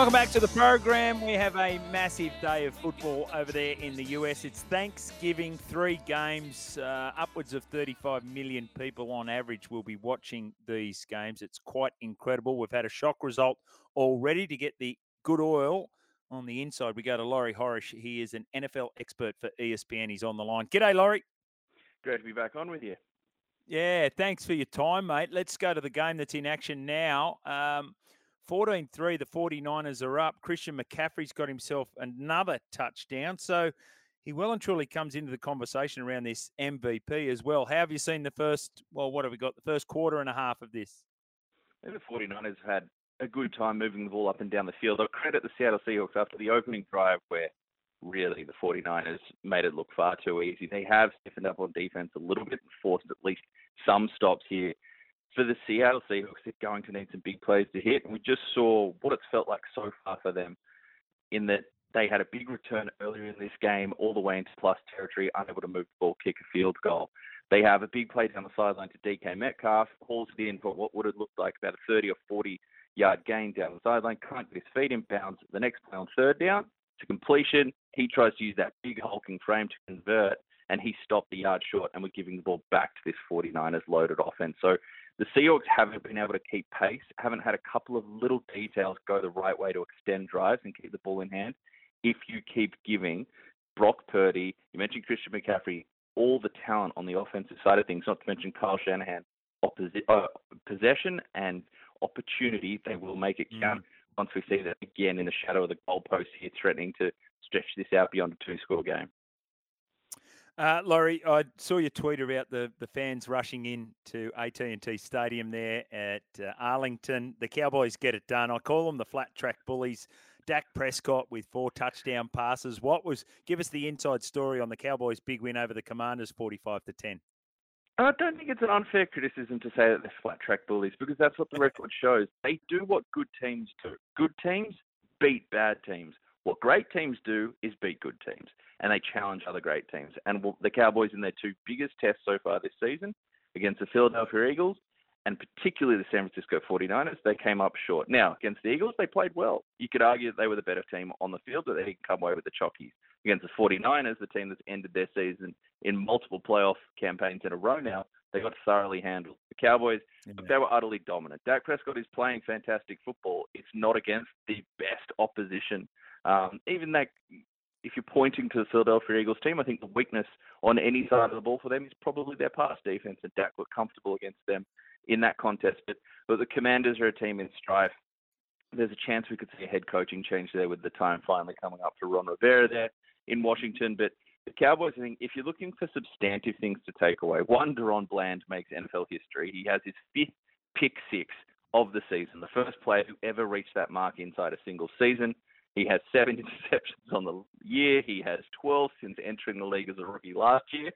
Welcome back to the program. We have a massive day of football over there in the US. It's Thanksgiving, three games, uh, upwards of 35 million people on average will be watching these games. It's quite incredible. We've had a shock result already to get the good oil on the inside. We go to Laurie Horesh. He is an NFL expert for ESPN. He's on the line. G'day, Laurie. Great to be back on with you. Yeah, thanks for your time, mate. Let's go to the game that's in action now. Um, 14 3, the 49ers are up. Christian McCaffrey's got himself another touchdown. So he well and truly comes into the conversation around this MVP as well. How have you seen the first, well, what have we got? The first quarter and a half of this? The 49ers had a good time moving the ball up and down the field. I credit the Seattle Seahawks after the opening drive where really the 49ers made it look far too easy. They have stiffened up on defense a little bit and forced at least some stops here for the Seattle Seahawks, they're going to need some big plays to hit. And we just saw what it's felt like so far for them in that they had a big return earlier in this game, all the way into plus territory, unable to move the ball, kick a field goal. They have a big play down the sideline to DK Metcalf, hauls it in for what would have looked like about a 30 or 40 yard gain down the sideline, can't get his feet in bounds. The next play on third down to completion, he tries to use that big hulking frame to convert, and he stopped the yard short, and we're giving the ball back to this 49ers loaded offense. So the Seahawks haven't been able to keep pace, haven't had a couple of little details go the right way to extend drives and keep the ball in hand. If you keep giving Brock Purdy, you mentioned Christian McCaffrey, all the talent on the offensive side of things, not to mention Kyle Shanahan, opposi- uh, possession and opportunity, they will make it count. Mm. Once we see that again in the shadow of the goalpost here, threatening to stretch this out beyond a two-score game. Uh, Laurie, I saw your tweet about the, the fans rushing in to AT&T Stadium there at uh, Arlington. The Cowboys get it done. I call them the flat track bullies. Dak Prescott with four touchdown passes. What was? Give us the inside story on the Cowboys' big win over the Commanders, forty-five to ten. I don't think it's an unfair criticism to say that they're flat track bullies because that's what the record shows. They do what good teams do. Good teams beat bad teams. What great teams do is beat good teams and they challenge other great teams. And the Cowboys, in their two biggest tests so far this season, against the Philadelphia Eagles and particularly the San Francisco 49ers, they came up short. Now, against the Eagles, they played well. You could argue that they were the better team on the field, but they didn't come away with the chockies. Against the 49ers, the team that's ended their season in multiple playoff campaigns in a row now, they got thoroughly handled. The Cowboys, yeah. they were utterly dominant. Dak Prescott is playing fantastic football. It's not against the best opposition. Um, even that if you're pointing to the Philadelphia Eagles team, I think the weakness on any side of the ball for them is probably their pass defense, and Dak looked comfortable against them in that contest. But, but the Commanders are a team in strife. There's a chance we could see a head coaching change there with the time finally coming up for Ron Rivera there in Washington. But the Cowboys, I think, if you're looking for substantive things to take away, one, DaRon Bland makes NFL history. He has his fifth pick six of the season, the first player who ever reached that mark inside a single season. He has seven interceptions on the year. He has 12 since entering the league as a rookie last year.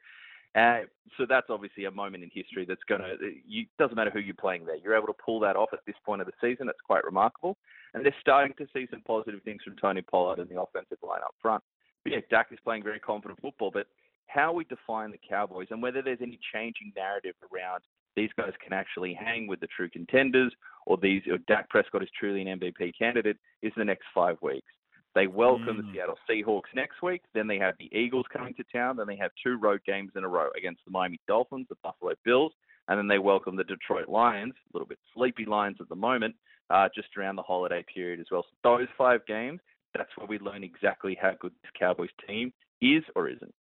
Uh, so that's obviously a moment in history that's going to, you doesn't matter who you're playing there. You're able to pull that off at this point of the season. That's quite remarkable. And they're starting to see some positive things from Tony Pollard and the offensive line up front. But yeah, Dak is playing very confident football. But how we define the Cowboys and whether there's any changing narrative around these guys can actually hang with the true contenders or these or Dak Prescott is truly an MVP candidate is the next five weeks. They welcome Mm. the Seattle Seahawks next week. Then they have the Eagles coming to town. Then they have two road games in a row against the Miami Dolphins, the Buffalo Bills, and then they welcome the Detroit Lions, a little bit sleepy Lions at the moment, uh, just around the holiday period as well. So those five games, that's where we learn exactly how good this Cowboys team is or isn't.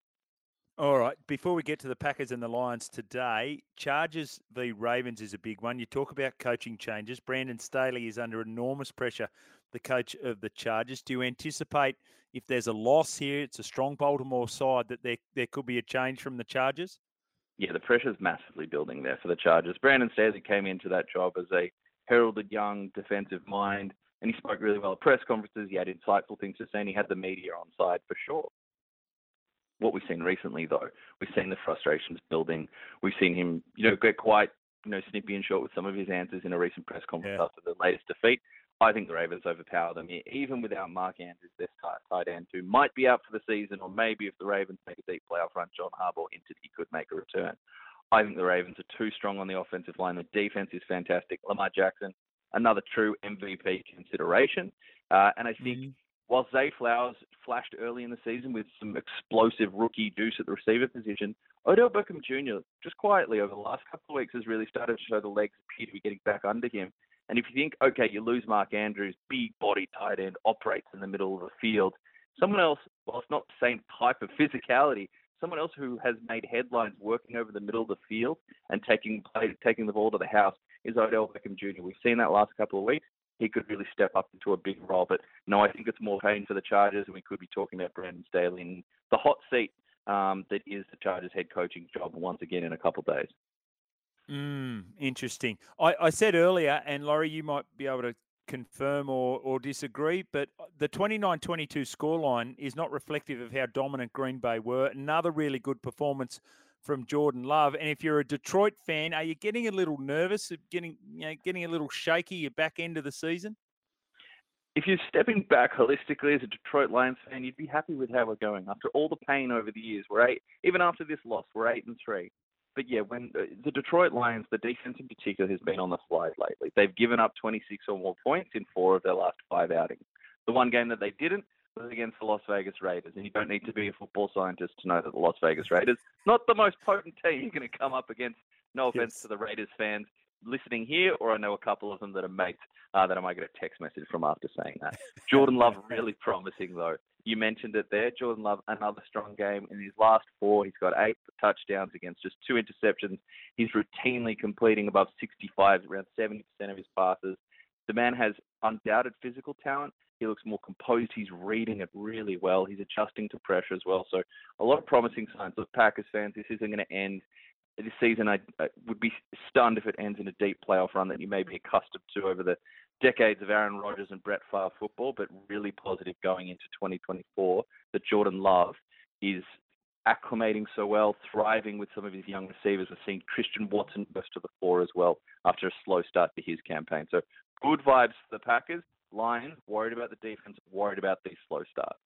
All right. Before we get to the Packers and the Lions today, Chargers v Ravens is a big one. You talk about coaching changes. Brandon Staley is under enormous pressure, the coach of the Chargers. Do you anticipate if there's a loss here, it's a strong Baltimore side, that there, there could be a change from the Chargers? Yeah, the pressure's massively building there for the Chargers. Brandon Staley came into that job as a heralded young defensive mind, and he spoke really well at press conferences. He had insightful things to say, and he had the media on side for sure. What we've seen recently, though, we've seen the frustrations building. We've seen him, you know, get quite, you know, snippy and short with some of his answers in a recent press conference Yeah. after the latest defeat. I think the Ravens overpower them here, even without Mark Andrews, their tight, tight end, who might be out for the season, or maybe if the Ravens make a deep playoff run, John Harbaugh hinted he could make a return. I think the Ravens are too strong on the offensive line. The defense is fantastic. Lamar Jackson, another true MVP consideration. Uh, and I think Mm-hmm. While Zay Flowers flashed early in the season with some explosive rookie deuce at the receiver position, Odell Beckham Jr. just quietly over the last couple of weeks has really started to show the legs appear to be getting back under him. And if you think, okay, you lose Mark Andrews, big body tight end, operates in the middle of the field, someone else, while it's not the same type of physicality, someone else who has made headlines working over the middle of the field and taking play, taking the ball to the house is Odell Beckham Jr. We've seen that last couple of weeks. He could really step up into a big role. But no, I think it's more pain for the Chargers, and we could be talking about Brandon Staley in the hot seat um, that is the Chargers head coaching job once again in a couple of days. Mm, interesting. I, I said earlier, and Laurie, you might be able to confirm or, or disagree, but uh, the 29 22 scoreline is not reflective of how dominant Green Bay were. Another really good performance from Jordan Love. And if you're a Detroit fan, are you getting a little nervous, getting you know, getting a little shaky your back end of the season? If you're stepping back holistically as a Detroit Lions fan, you'd be happy with how we're going. After all the pain over the years, we're eight. Even after this loss, we're eight and three. But yeah, when uh, the Detroit Lions, the defense in particular, has been on the slide lately. They've given up 26 or more points in four of their last five outings. The one game that they didn't was against the Las Vegas Raiders, and you don't need to be a football scientist to know that the Las Vegas Raiders not the most potent team you're going to come up against. No offense Yes. to the Raiders fans listening here, or I know a couple of them that are mates uh, that I might get a text message from after saying that. Jordan Love really promising though. You mentioned it there. Jordan Love, another strong game. In his last four, he's got eight touchdowns against just two interceptions. He's routinely completing above 65, around 70% of his passes. The man has undoubted physical talent. He looks more composed. He's reading it really well. He's adjusting to pressure as well. So a lot of promising signs. Look, Packers fans, this isn't going to end this season. I, I would be stunned if it ends in a deep playoff run that you may be accustomed to over the decades of Aaron Rodgers and Brett Favre football, but really positive going into 2024 that Jordan Love is acclimating so well, thriving with some of his young receivers. We're seeing Christian Watson burst to the fore as well after a slow start to his campaign. So good vibes for the Packers. Lions worried about the defense, worried about these slow starts.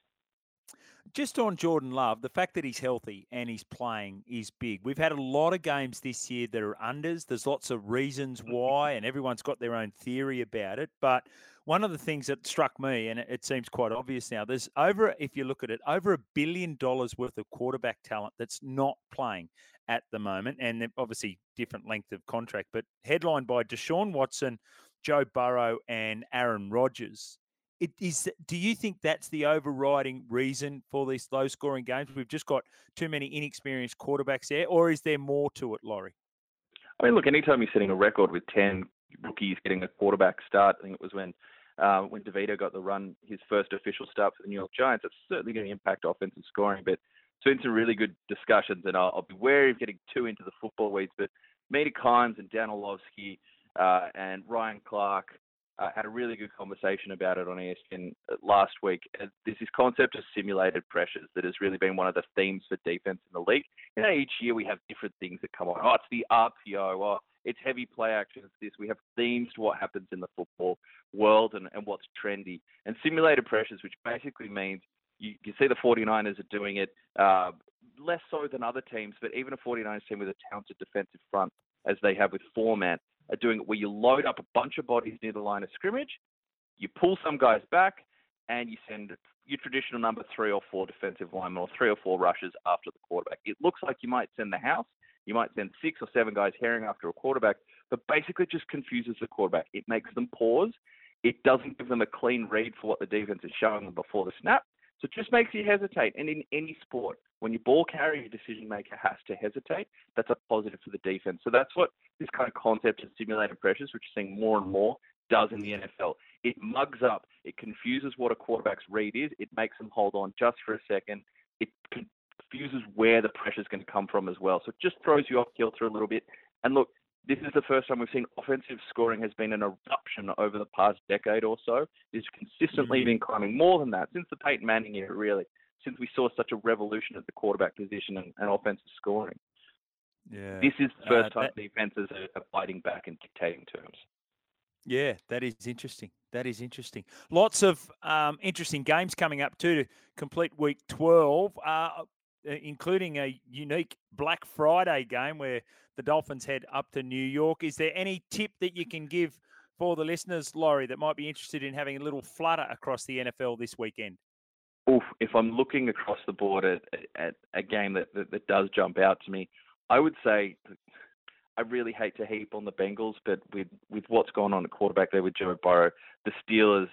Just on Jordan Love, the fact that he's healthy and he's playing is big. We've had a lot of games this year that are unders. There's lots of reasons mm-hmm. why, and everyone's got their own theory about it. But one of the things that struck me, and it- it seems quite obvious now, there's over, if you look at it, over a billion dollars worth of quarterback talent that's not playing at the moment, and obviously different length of contract, but headlined by Deshaun Watson, Joe Burrow, and Aaron Rodgers. It is. Do you think that's the overriding reason for these low scoring games? We've just got too many inexperienced quarterbacks there, or is there more to it, Laurie? I mean, look, anytime you're setting a record with 10 rookies getting a quarterback start, I think it was when uh, when DeVito got the run, his first official start for the New York Giants, that's certainly going to impact offensive scoring. But it's been some really good discussions, and I'll, I'll be wary of getting too into the football weeds. But Mina Kimes and Dan Orlovsky uh, and Ryan Clark uh, had a really good conversation about it on ESPN last week. Uh, There's this concept of simulated pressures that has really been one of the themes for defense in the league. You know, each year we have different things that come on. Oh, it's the RPO. Oh, it's heavy play action. It's this. We have themes to what happens in the football world and, and what's trendy. And simulated pressures, which basically means you, you see the 49ers are doing it uh, less so than other teams, but even a 49ers team with a talented defensive front, as they have with Foreman, are doing it where you load up a bunch of bodies near the line of scrimmage, you pull some guys back, and you send your traditional number three or four defensive linemen or three or four rushes after the quarterback. It looks like you might send the house. You might send six or seven guys herring after a quarterback, but basically just confuses the quarterback. It makes them pause. It doesn't give them a clean read for what the defense is showing them before the snap. So it just makes you hesitate. And in any sport, when your ball carrier decision maker has to hesitate, that's a positive for the defense. So that's what this kind of concept of simulated pressures, which we're seeing more and more, does in the NFL. It mugs up, it confuses what a quarterback's read is, it makes them hold on just for a second, it confuses where the pressure is going to come from as well. So it just throws you off kilter a little bit. And look, this is the first time we've seen offensive scoring has been an eruption over the past decade or so. It's consistently mm-hmm. been climbing more than that since the Peyton Manning era, really, since we saw such a revolution at the quarterback position and, and offensive scoring. Yeah. This is the first uh, time that... defenses are, fighting back and dictating terms. Yeah, that is interesting. That is interesting. Lots of um, interesting games coming up too to complete week 12, uh, including a unique Black Friday game where the Dolphins head up to New York. Is there any tip that you can give for the listeners, Laurie, that might be interested in having a little flutter across the NFL this weekend? Oof, if I'm looking across the board at, at a game that, that, that does jump out to me, I would say I really hate to heap on the Bengals, but with with what's gone on at quarterback there with Joe Burrow, the Steelers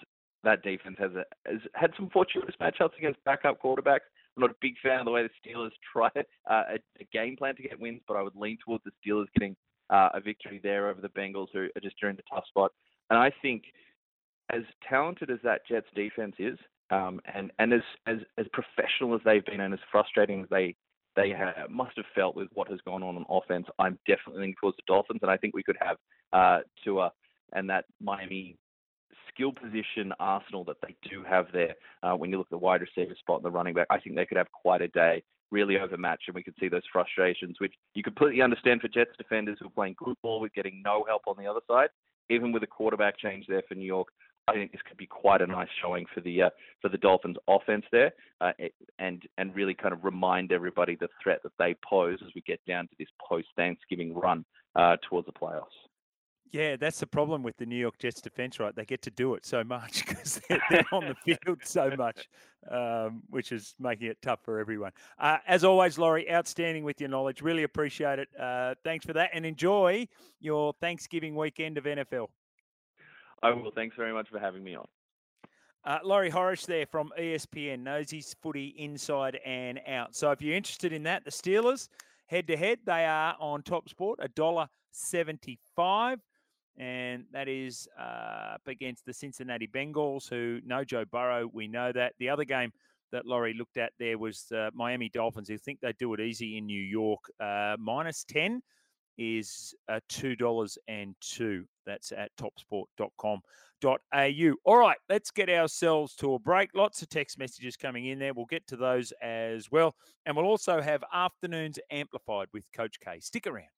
that defense has, a, has had some fortuitous matchups against backup quarterbacks. I'm not a big fan of the way the Steelers try uh, a, a, game plan to get wins, but I would lean towards the Steelers getting uh, a victory there over the Bengals, who are just during the tough spot. And I think, as talented as that Jets defense is, um, and and as, as as professional as they've been, and as frustrating as they they have, must have felt with what has gone on on offense. I'm definitely leaning towards the Dolphins, and I think we could have uh, Tua and that Miami skill position arsenal that they do have there. Uh, when you look at the wide receiver spot and the running back, I think they could have quite a day, really overmatched, and we could see those frustrations, which you completely understand for Jets defenders who are playing good ball with getting no help on the other side. Even with a quarterback change there for New York, I think this could be quite a nice showing for the uh, for the Dolphins offense there, uh, and and really kind of remind everybody the threat that they pose as we get down to this post Thanksgiving run uh, towards the playoffs. Yeah, that's the problem with the New York Jets defense, right? They get to do it so much because they're, they're on the field so much, um, which is making it tough for everyone. Uh, as always, Laurie, outstanding with your knowledge. Really appreciate it. Uh, thanks for that, and enjoy your Thanksgiving weekend of NFL. I will. Thanks very much for having me on. Uh, Laurie Horesh there from ESPN knows his footy inside and out. So if you're interested in that, the Steelers head to head, they are on Top Sport, a dollar seventy-five, and that is uh, up against the Cincinnati Bengals, who know Joe Burrow. We know that. The other game that Laurie looked at there was uh, Miami Dolphins, who think they do it easy in New York, uh, minus ten is uh, $2.02. That's at topsport.com.au. All right, let's get ourselves to a break. Lots of text messages coming in there. We'll get to those as well. And we'll also have afternoons amplified with Coach K. Stick around.